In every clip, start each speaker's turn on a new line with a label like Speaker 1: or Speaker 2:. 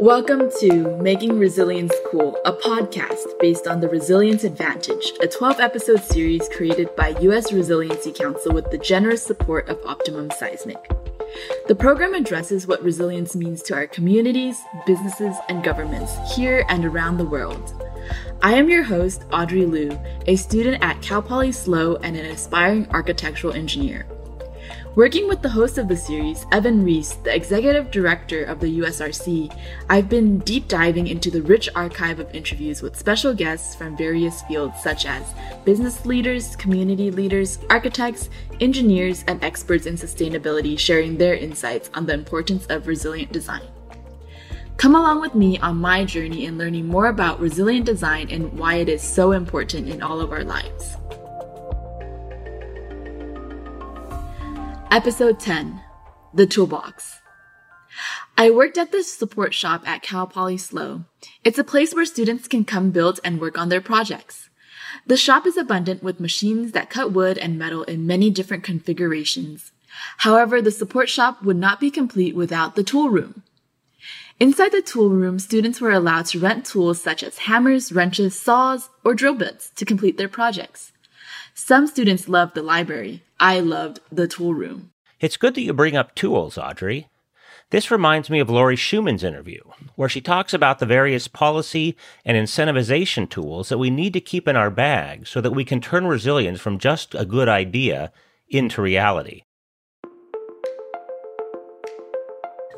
Speaker 1: Welcome to Making Resilience Cool, a podcast based on the Resilience Advantage, a 12 episode series created by U.S. Resiliency Council with the generous support of Optimum Seismic. The program addresses what resilience means to our communities, businesses, and governments here and around the world. I am your host, Audrey Liu, a student at Cal Poly SLO and an aspiring architectural engineer. Working with the host of the series, Evan Reis, the executive director of the USRC, I've been deep diving into the rich archive of interviews with special guests from various fields such as business leaders, community leaders, architects, engineers, and experts in sustainability sharing their insights on the importance of resilient design. Come along with me on my journey in learning more about resilient design and why it is so important in all of our lives. Episode 10 The Toolbox. I worked at the support shop at Cal Poly SLO. It's a place where students can come build and work on their projects. The shop is abundant with machines that cut wood and metal in many different configurations. However, the support shop would not be complete without the tool room. Inside the tool room, students were allowed to rent tools such as hammers, wrenches, saws, or drill bits to complete their projects. Some students loved the library. I loved the tool room.
Speaker 2: It's good that you bring up tools, Audrey. This reminds me of Laurie Schoeman's interview, where she talks about the various policy and incentivization tools that we need to keep in our bag so that we can turn resilience from just a good idea into reality.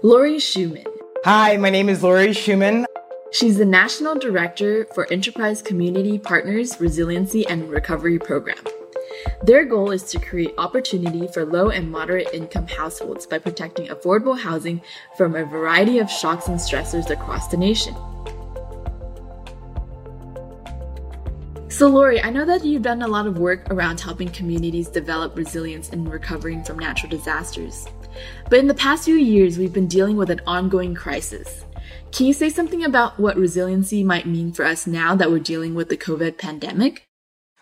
Speaker 1: Laurie Schoeman.
Speaker 3: Hi, my name is Laurie Schoeman.
Speaker 1: She's the National Director for Enterprise Community Partners Resiliency and Recovery Program. Their goal is to create opportunity for low and moderate income households by protecting affordable housing from a variety of shocks and stressors across the nation. So, Laurie, I know that you've done a lot of work around helping communities develop resilience in recovering from natural disasters. But in the past few years, we've been dealing with an ongoing crisis. Can you say something about what resiliency might mean for us now that we're dealing with the COVID pandemic?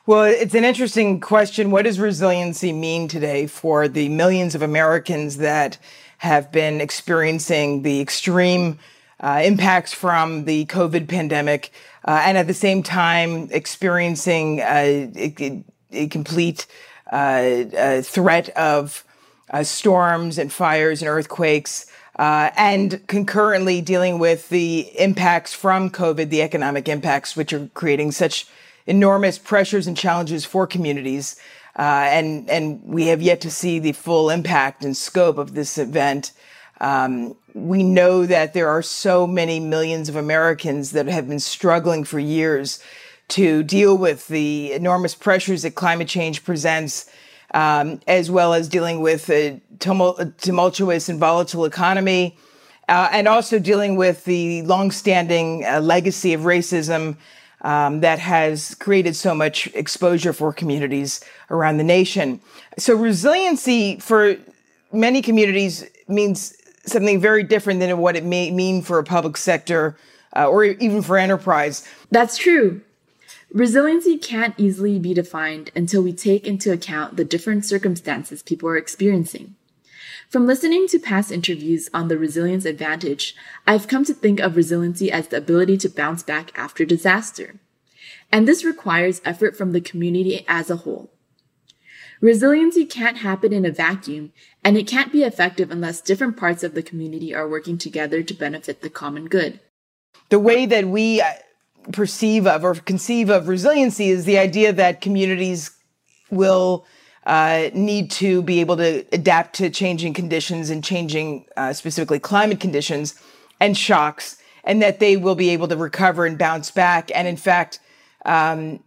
Speaker 3: Well, it's an interesting question. What does resiliency mean today for the millions of Americans that have been experiencing the extreme uh, impacts from the COVID pandemic uh, and at the same time experiencing uh, a, a, complete uh, threat of uh, storms and fires and earthquakes? uh, and concurrently dealing with the impacts from COVID, the economic impacts, which are creating such enormous pressures and challenges for communities. Uh, and and we have yet to see the full impact and scope of this event. Um, we know that there are so many millions of Americans that have been struggling for years to deal with the enormous pressures that climate change presents um, as well as dealing with a, tumultuous and volatile economy, uh, and also dealing with the longstanding uh, legacy of racism um, that has created so much exposure for communities around the nation. So, resiliency for many communities means something very different than what it may mean for a public sector uh, or even for enterprise.
Speaker 1: That's true. Resiliency can't easily be defined until we take into account the different circumstances people are experiencing. From listening to past interviews on the resilience advantage, I've come to think of resiliency as the ability to bounce back after disaster. And this requires effort from the community as a whole. Resiliency can't happen in a vacuum, and it can't be effective unless different parts of the community are working together to benefit the common good.
Speaker 3: The way that we uh, perceive of or conceive of resiliency is the idea that communities will uh, need to be able to adapt to changing conditions and changing uh, specifically climate conditions and shocks, and that they will be able to recover and bounce back, and in fact, um,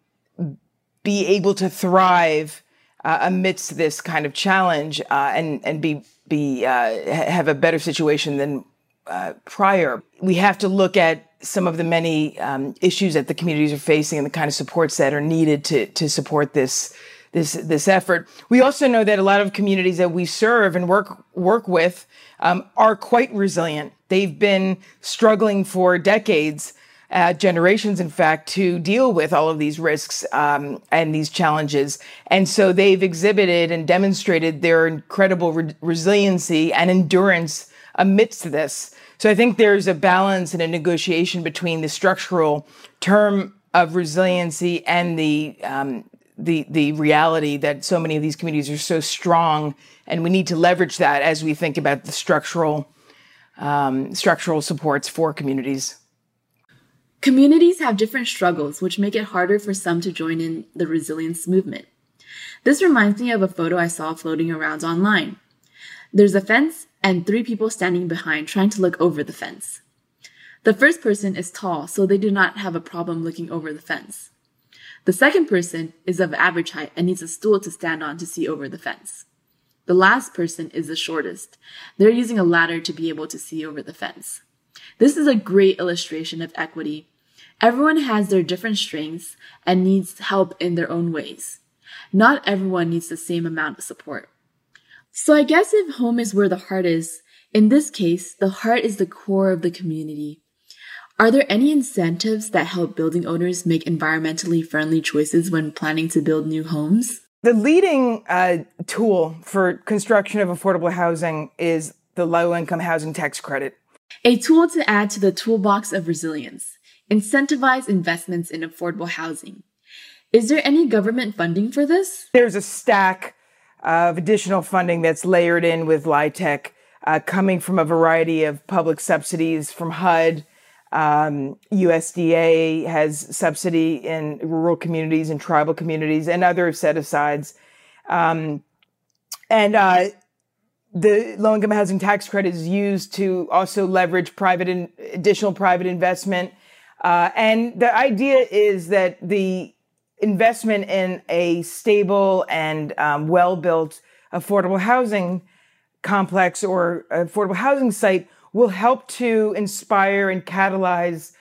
Speaker 3: be able to thrive uh, amidst this kind of challenge uh, and and be be uh, have a better situation than uh, prior. We have to look at some of the many um, issues that the communities are facing and the kind of supports that are needed to to support this this this effort. We also know that a lot of communities that we serve and work work with um, are quite resilient. They've been struggling for decades, uh, generations, in fact, to deal with all of these risks um, and these challenges, and so they've exhibited and demonstrated their incredible re- resiliency and endurance amidst this. So I think there's a balance and a negotiation between the structural term of resiliency and the um, the the reality that so many of these communities are so strong, and we need to leverage that as we think about the structural um, structural supports for communities.
Speaker 1: Communities have different struggles, which make it harder for some to join in the resilience movement. This reminds me of a photo I saw floating around online. There's a fence and three people standing behind trying to look over the fence. The first person is tall, so they do not have a problem looking over the fence. The second person is of average height and needs a stool to stand on to see over the fence. The last person is the shortest. They're using a ladder to be able to see over the fence. This is a great illustration of equity Everyone has their different strengths and needs help in their own ways. Not everyone needs the same amount of support. So I guess if home is where the heart is, in this case, the heart is the core of the community. Are there any incentives that help building owners make environmentally friendly choices when planning to build new homes?
Speaker 3: The leading uh, tool for construction of affordable housing is the low income housing tax credit.
Speaker 1: A tool to add to the toolbox of resilience incentivize investments in affordable housing. Is there any government funding for this?
Speaker 3: There's a stack of additional funding that's layered in with LIHTC, uh, coming from a variety of public subsidies from HUD. Um, USDA has subsidy in rural communities and tribal communities and other set asides. Um, and uh, the low income housing tax credit is used to also leverage private and additional private investment uh, and the idea is that the investment in a stable and um, well built affordable housing complex or affordable housing site will help to inspire and catalyze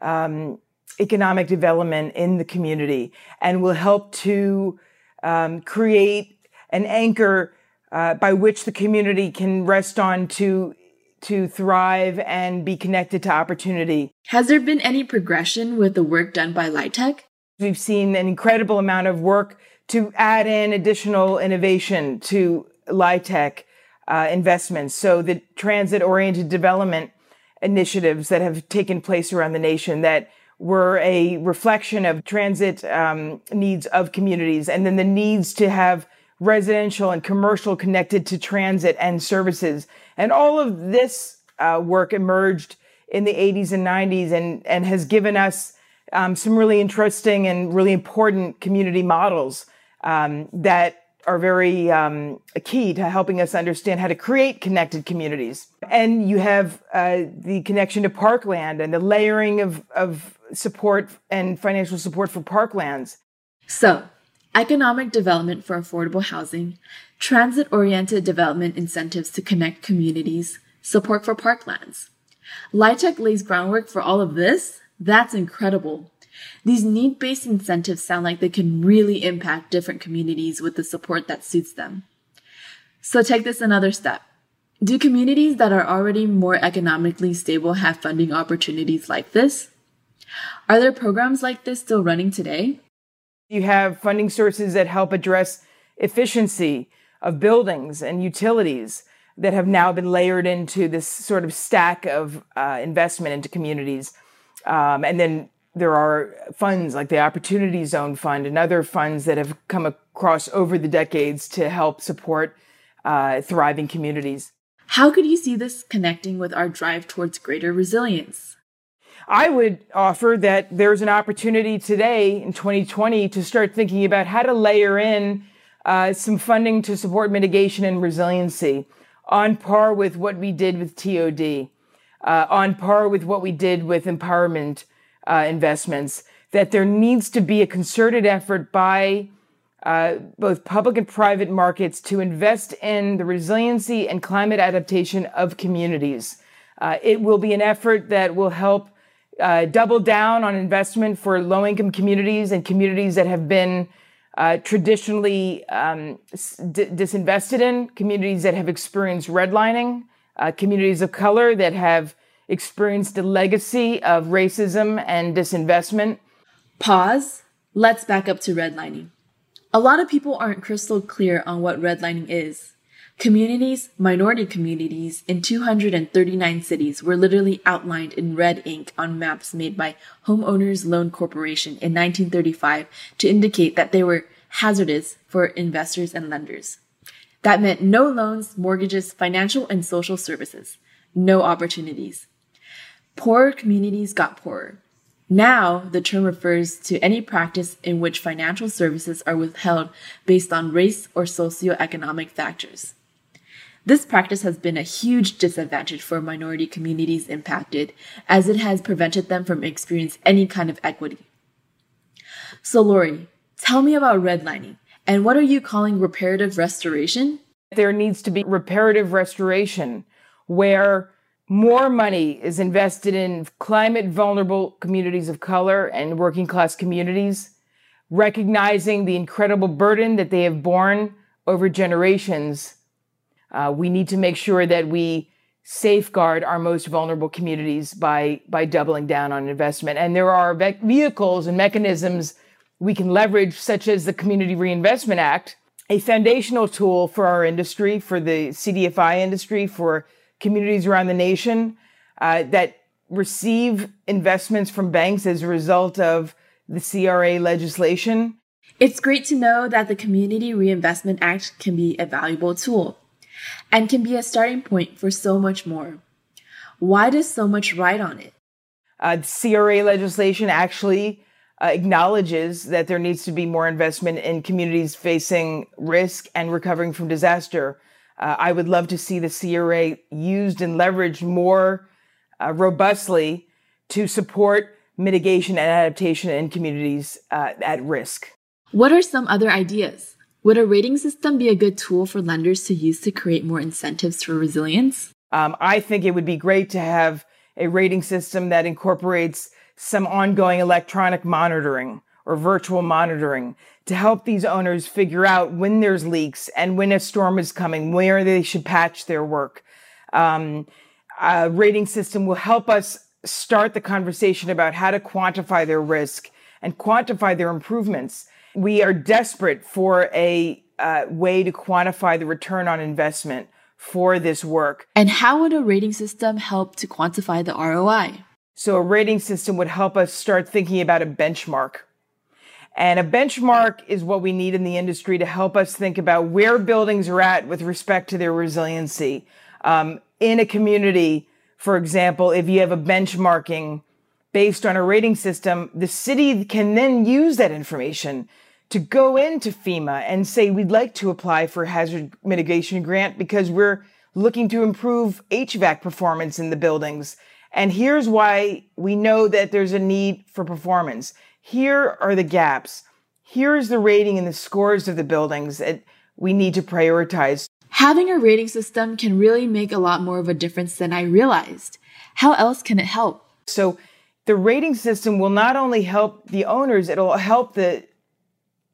Speaker 3: um, economic development in the community and will help to um, create an anchor uh, by which the community can rest on to to thrive and be connected to opportunity.
Speaker 1: Has there been any progression with the work done by LIHTC?
Speaker 3: We've seen an incredible amount of work to add in additional innovation to LIHTC uh, investments. So the transit oriented development initiatives that have taken place around the nation that were a reflection of transit um, needs of communities and then the needs to have residential and commercial connected to transit and services. And all of this uh, work emerged in the 80s and 90s and, and has given us um, some really interesting and really important community models um, that are very um, key to helping us understand how to create connected communities. And you have uh, the connection to parkland and the layering of, of support and financial support for parklands.
Speaker 1: So, economic development for affordable housing, transit oriented development incentives to connect communities, support for parklands. LIHTC lays groundwork for all of this? That's incredible. These need based incentives sound like they can really impact different communities with the support that suits them. So take this another step. Do communities that are already more economically stable have funding opportunities like this? Are there programs like this still running today?
Speaker 3: You have funding sources that help address efficiency of buildings and utilities that have now been layered into this sort of stack of uh, investment into communities. Um, and then there are funds like the Opportunity Zone Fund and other funds that have come across over the decades to help support uh, thriving communities.
Speaker 1: How could you see this connecting with our drive towards greater resilience?
Speaker 3: I would offer that there's an opportunity today in 2020 to start thinking about how to layer in uh, some funding to support mitigation and resiliency on par with what we did with TOD, uh, on par with what we did with empowerment uh, investments, that there needs to be a concerted effort by uh, both public and private markets to invest in the resiliency and climate adaptation of communities. Uh, it will be an effort that will help uh, double down on investment for low income communities and communities that have been uh, traditionally um, d- disinvested in, communities that have experienced redlining, uh, communities of color that have experienced a legacy of racism and disinvestment.
Speaker 1: Pause. Let's back up to redlining. A lot of people aren't crystal clear on what redlining is. Communities, minority communities in 239 cities were literally outlined in red ink on maps made by Homeowners Loan Corporation in 1935 to indicate that they were hazardous for investors and lenders. That meant no loans, mortgages, financial and social services, no opportunities. Poorer communities got poorer. Now, the term refers to any practice in which financial services are withheld based on race or socioeconomic factors. This practice has been a huge disadvantage for minority communities impacted, as it has prevented them from experiencing any kind of equity. So, Laurie, tell me about redlining, and what are you calling reparative restoration?
Speaker 3: There needs to be reparative restoration where more money is invested in climate vulnerable communities of color and working class communities, recognizing the incredible burden that they have borne over generations. Uh, we need to make sure that we safeguard our most vulnerable communities by by doubling down on investment. And there are vehicles and mechanisms we can leverage, such as the Community Reinvestment Act, a foundational tool for our industry, for the CDFI industry, for communities around the nation uh, that receive investments from banks as a result of the CRA legislation.
Speaker 1: It's great to know that the Community Reinvestment Act can be a valuable tool and can be a starting point for so much more. Why does so much ride on it?
Speaker 3: Uh, CRA legislation actually uh, acknowledges that there needs to be more investment in communities facing risk and recovering from disaster. Uh, I would love to see the CRA used and leveraged more uh, robustly to support mitigation and adaptation in communities uh, at risk.
Speaker 1: What are some other ideas? Would a rating system be a good tool for lenders to use to create more incentives for resilience?
Speaker 3: Um, I think it would be great to have a rating system that incorporates some ongoing electronic monitoring or virtual monitoring to help these owners figure out when there's leaks and when a storm is coming, where they should patch their work. Um, a rating system will help us start the conversation about how to quantify their risk and quantify their improvements. We are desperate for a uh, way to quantify the return on investment for this work.
Speaker 1: And how would a rating system help to quantify the ROI?
Speaker 3: So a rating system would help us start thinking about a benchmark and a benchmark is what we need in the industry to help us think about where buildings are at with respect to their resiliency. Um, in a community, for example, if you have a benchmarking based on a rating system, the city can then use that information to go into FEMA and say, we'd like to apply for a hazard mitigation grant because we're looking to improve HVAC performance in the buildings. And here's why we know that there's a need for performance here are the gaps. Here's the rating and the scores of the buildings that we need to prioritize.
Speaker 1: Having a rating system can really make a lot more of a difference than I realized. How else can it help?
Speaker 3: So, the rating system will not only help the owners, it'll help the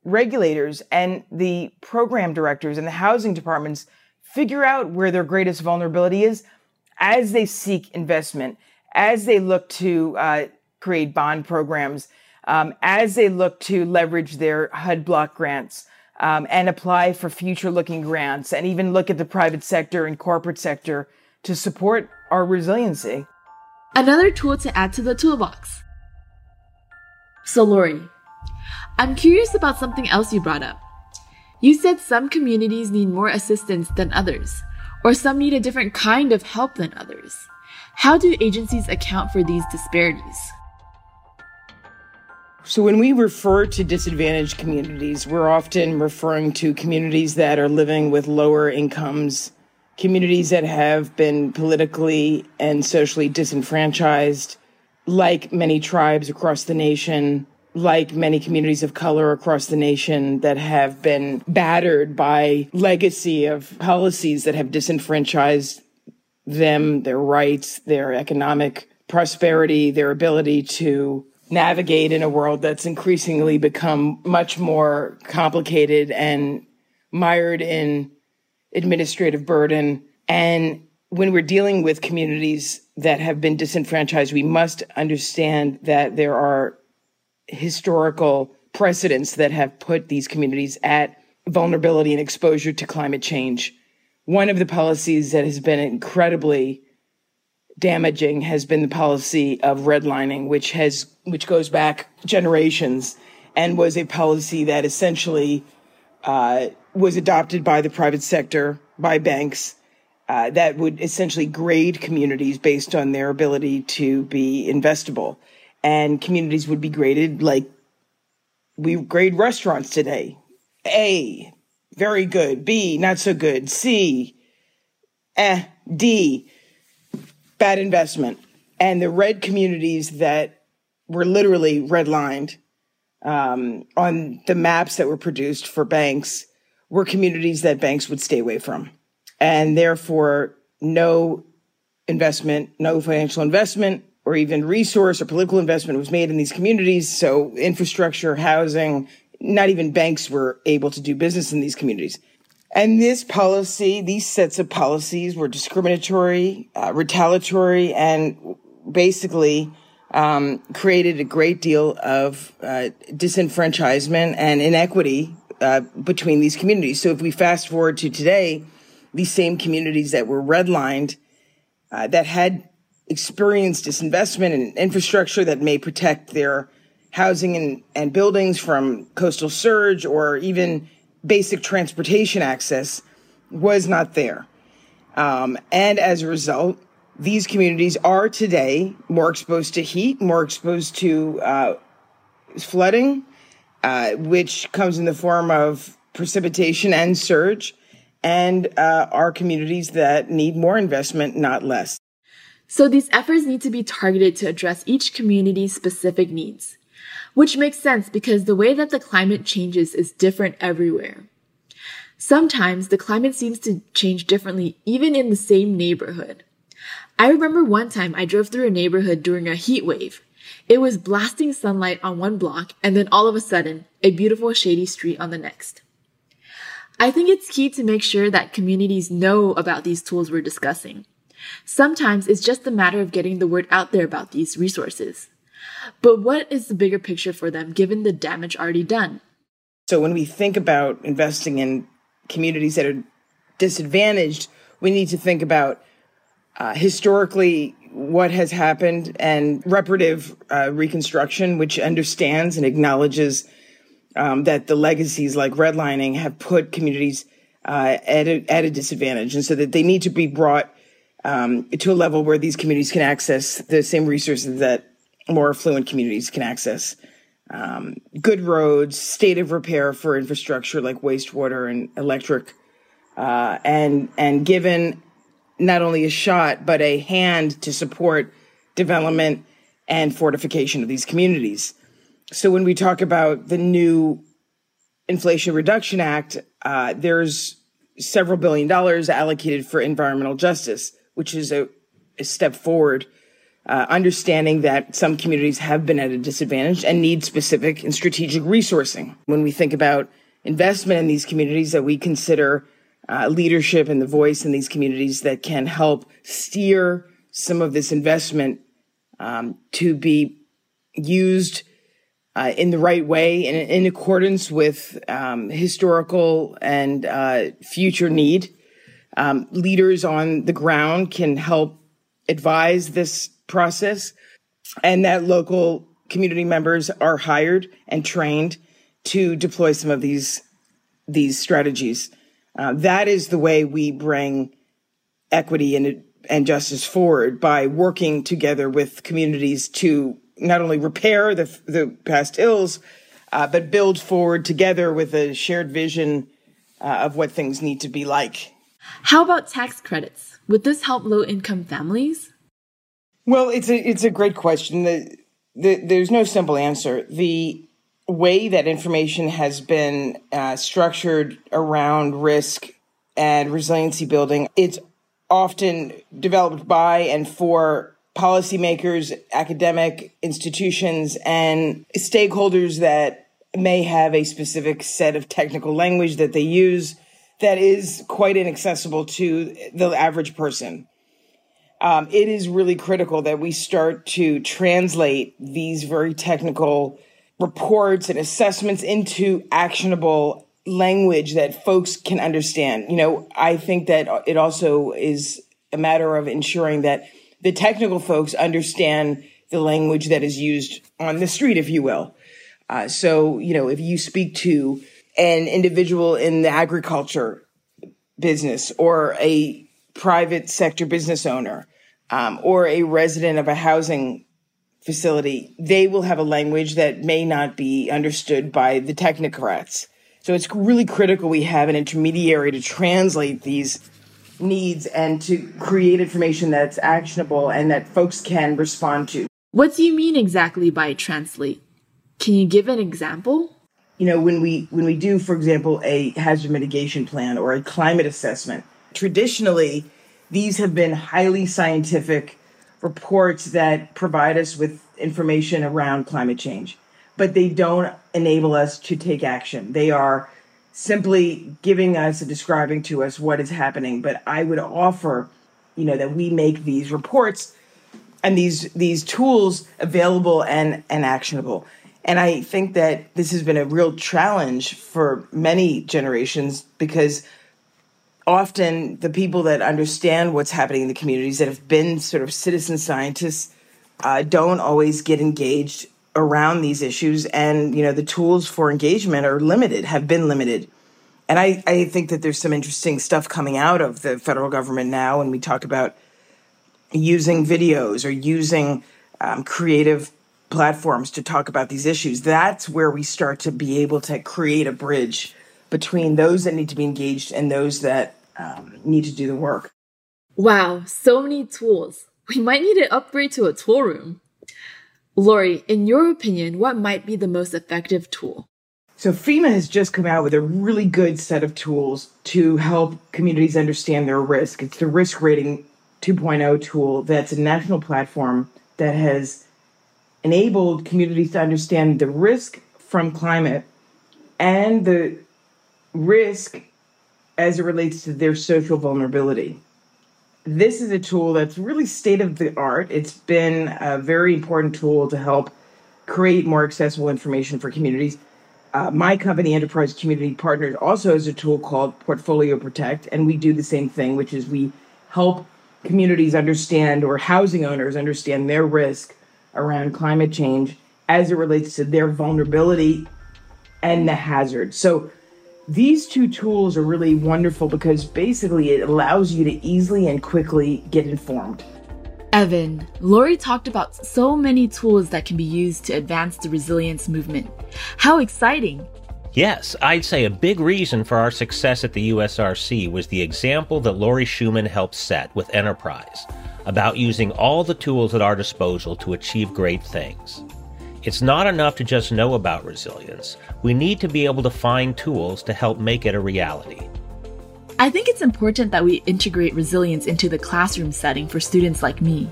Speaker 3: regulators and the program directors and the housing departments figure out where their greatest vulnerability is as they seek investment, as they look to uh, create bond programs um, as they look to leverage their HUD block grants um, and apply for future looking grants and even look at the private sector and corporate sector to support our resiliency.
Speaker 1: Another tool to add to the toolbox. So, Laurie, I'm curious about something else you brought up. You said some communities need more assistance than others, or some need a different kind of help than others. How do agencies account for these disparities?
Speaker 3: So, when we refer to disadvantaged communities, we're often referring to communities that are living with lower incomes, communities that have been politically and socially disenfranchised, like many tribes across the nation, like many communities of color across the nation that have been battered by legacy of policies that have disenfranchised them, their rights, their economic prosperity, their ability to navigate in a world that's increasingly become much more complicated and mired in administrative burden. And when we're dealing with communities that have been disenfranchised, we must understand that there are historical precedents that have put these communities at vulnerability and exposure to climate change. One of the policies that has been incredibly damaging has been the policy of redlining, which has which goes back generations and was a policy that essentially uh, was adopted by the private sector, by banks, uh, that would essentially grade communities based on their ability to be investable. And communities would be graded like we grade restaurants today. A, very good. B, not so good. C, eh. D, bad investment. And the red communities that were literally redlined um, on the maps that were produced for banks were communities that banks would stay away from. And therefore, no investment, no financial investment, or even resource or political investment was made in these communities. So, infrastructure, housing, not even banks were able to do business in these communities. And this policy, these sets of policies were discriminatory, uh, retaliatory, and basically um, created a great deal of uh, disenfranchisement and inequity uh, between these communities. So if we fast forward to today, these same communities that were redlined, uh, that had experienced disinvestment in infrastructure that may protect their housing and, and buildings from coastal surge or even basic transportation access was not there. Um, and as a result, these communities are today more exposed to heat, more exposed to uh, flooding, uh, which comes in the form of precipitation and surge, and uh, are communities that need more investment, not less.
Speaker 1: So these efforts need to be targeted to address each community's specific needs which makes sense because the way that the climate changes is different everywhere. Sometimes the climate seems to change differently even in the same neighborhood. I remember one time I drove through a neighborhood during a heat wave. It was blasting sunlight on one block and then all of a sudden, a beautiful shady street on the next. I think it's key to make sure that communities know about these tools we're discussing. Sometimes it's just a matter of getting the word out there about these resources. But what is the bigger picture for them given the damage already done?
Speaker 3: So when we think about investing in communities that are disadvantaged, we need to think about uh, historically what has happened and reparative uh, reconstruction, which understands and acknowledges um, that the legacies like redlining have put communities uh, at, a, at a disadvantage, and so that they need to be brought um, to a level where these communities can access the same resources that more affluent communities can access um, good roads, state of repair for infrastructure like wastewater and electric, uh, and and given not only a shot but a hand to support development and fortification of these communities. So when we talk about the new Inflation Reduction Act, uh, there's several billion dollars allocated for environmental justice, which is a, a step forward uh, understanding that some communities have been at a disadvantage and need specific and strategic resourcing. When we think about investment in these communities, that we consider uh, leadership and the voice in these communities that can help steer some of this investment um, to be used uh, in the right way and in accordance with um, historical and uh, future need. Um, leaders on the ground can help advise this process and that local community members are hired and trained to deploy some of these these strategies. Uh, that is the way we bring equity and and justice forward by working together with communities to not only repair the the past ills, uh, but build forward together with a shared vision uh, of what things need to be like.
Speaker 1: How about tax credits? Would this help low income families?
Speaker 3: Well, it's a it's a great question. The, the, there's no simple answer. The way that information has been uh, structured around risk and resiliency building, it's often developed by and for policymakers, academic institutions, and stakeholders that may have a specific set of technical language that they use that is quite inaccessible to the average person um, it is really critical that we start to translate these very technical reports and assessments into actionable language that folks can understand. You know, I think that it also is a matter of ensuring that the technical folks understand the language that is used on the street, if you will. Uh, so, you know, if you speak to an individual in the agriculture business or a private sector business owner um, or a resident of a housing facility, they will have a language that may not be understood by the technocrats. So it's really critical we have an intermediary to translate these needs and to create information that's actionable and that folks can respond to.
Speaker 1: What do you mean exactly by translate? Can you give an example?
Speaker 3: You know, when we when we do, for example, a hazard mitigation plan or a climate assessment, traditionally these have been highly scientific reports that provide us with information around climate change, but they don't enable us to take action. They are simply giving us and describing to us what is happening. But I would offer, you know, that we make these reports and these these tools available and and actionable. And I think that this has been a real challenge for many generations because often the people that understand what's happening in the communities that have been sort of citizen scientists uh, don't always get engaged around these issues. And you know the tools for engagement are limited have been limited. And I, I think that there's some interesting stuff coming out of the federal government now when we talk about using videos or using um, creative platforms to talk about these issues. That's where we start to be able to create a bridge between those that need to be engaged and those that um, need to do the work
Speaker 1: wow so many tools we might need to upgrade to a tool room Laurie, in your opinion, what might be the most effective tool?
Speaker 3: So, FEMA has just come out with a really good set of tools to help communities understand their risk. It's the Risk Rating 2.0 tool that's a national platform that has enabled communities to understand the risk from climate and the risk as it relates to their social vulnerability this is a tool that's really state of the art. It's been a very important tool to help create more accessible information for communities. Uh, my company, Enterprise Community Partners, also has a tool called Portfolio Protect, and we do the same thing, which is we help communities understand or housing owners understand their risk around climate change as it relates to their vulnerability and the hazard. So these two tools are really wonderful because basically it allows you to easily and quickly get informed.
Speaker 1: Evan, Laurie talked about so many tools that can be used to advance the resilience movement. How exciting!
Speaker 2: Yes, I'd say a big reason for our success at the USRC was the example that Laurie Schoeman helped set with Enterprise about using all the tools at our disposal to achieve great things. It's not enough to just know about resilience. We need to be able to find tools to help make it a reality.
Speaker 1: I think it's important that we integrate resilience into the classroom setting for students like me.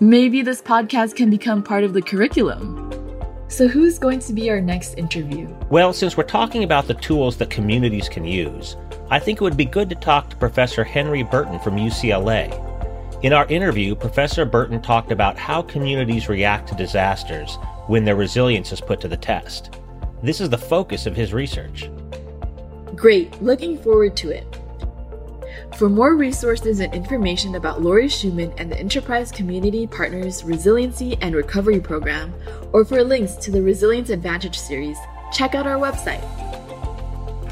Speaker 1: Maybe this podcast can become part of the curriculum. So, who's going to be our next interview?
Speaker 2: Well, since we're talking about the tools that communities can use, I think it would be good to talk to Professor Henry Burton from UCLA. In our interview, Professor Burton talked about how communities react to disasters when their resilience is put to the test. This is the focus of his research.
Speaker 1: Great, looking forward to it. For more resources and information about Laurie Schoeman and the Enterprise Community Partners Resiliency and Recovery Program, or for links to the Resilience Advantage series, check out our website.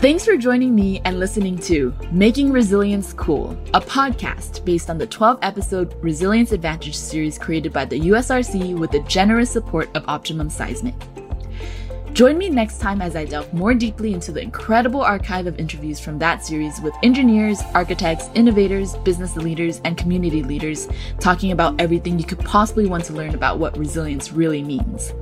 Speaker 1: Thanks for joining me and listening to Making Resilience Cool, a podcast based on the 12 episode Resilience Advantage series created by the USRC with the generous support of Optimum Seismic. Join me next time as I delve more deeply into the incredible archive of interviews from that series with engineers, architects, innovators, business leaders, and community leaders talking about everything you could possibly want to learn about what resilience really means.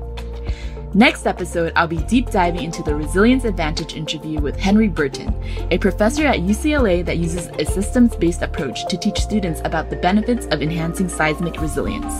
Speaker 1: Next episode, I'll be deep diving into the Resilience Advantage interview with Henry Burton, a professor at UCLA that uses a systems based approach to teach students about the benefits of enhancing seismic resilience.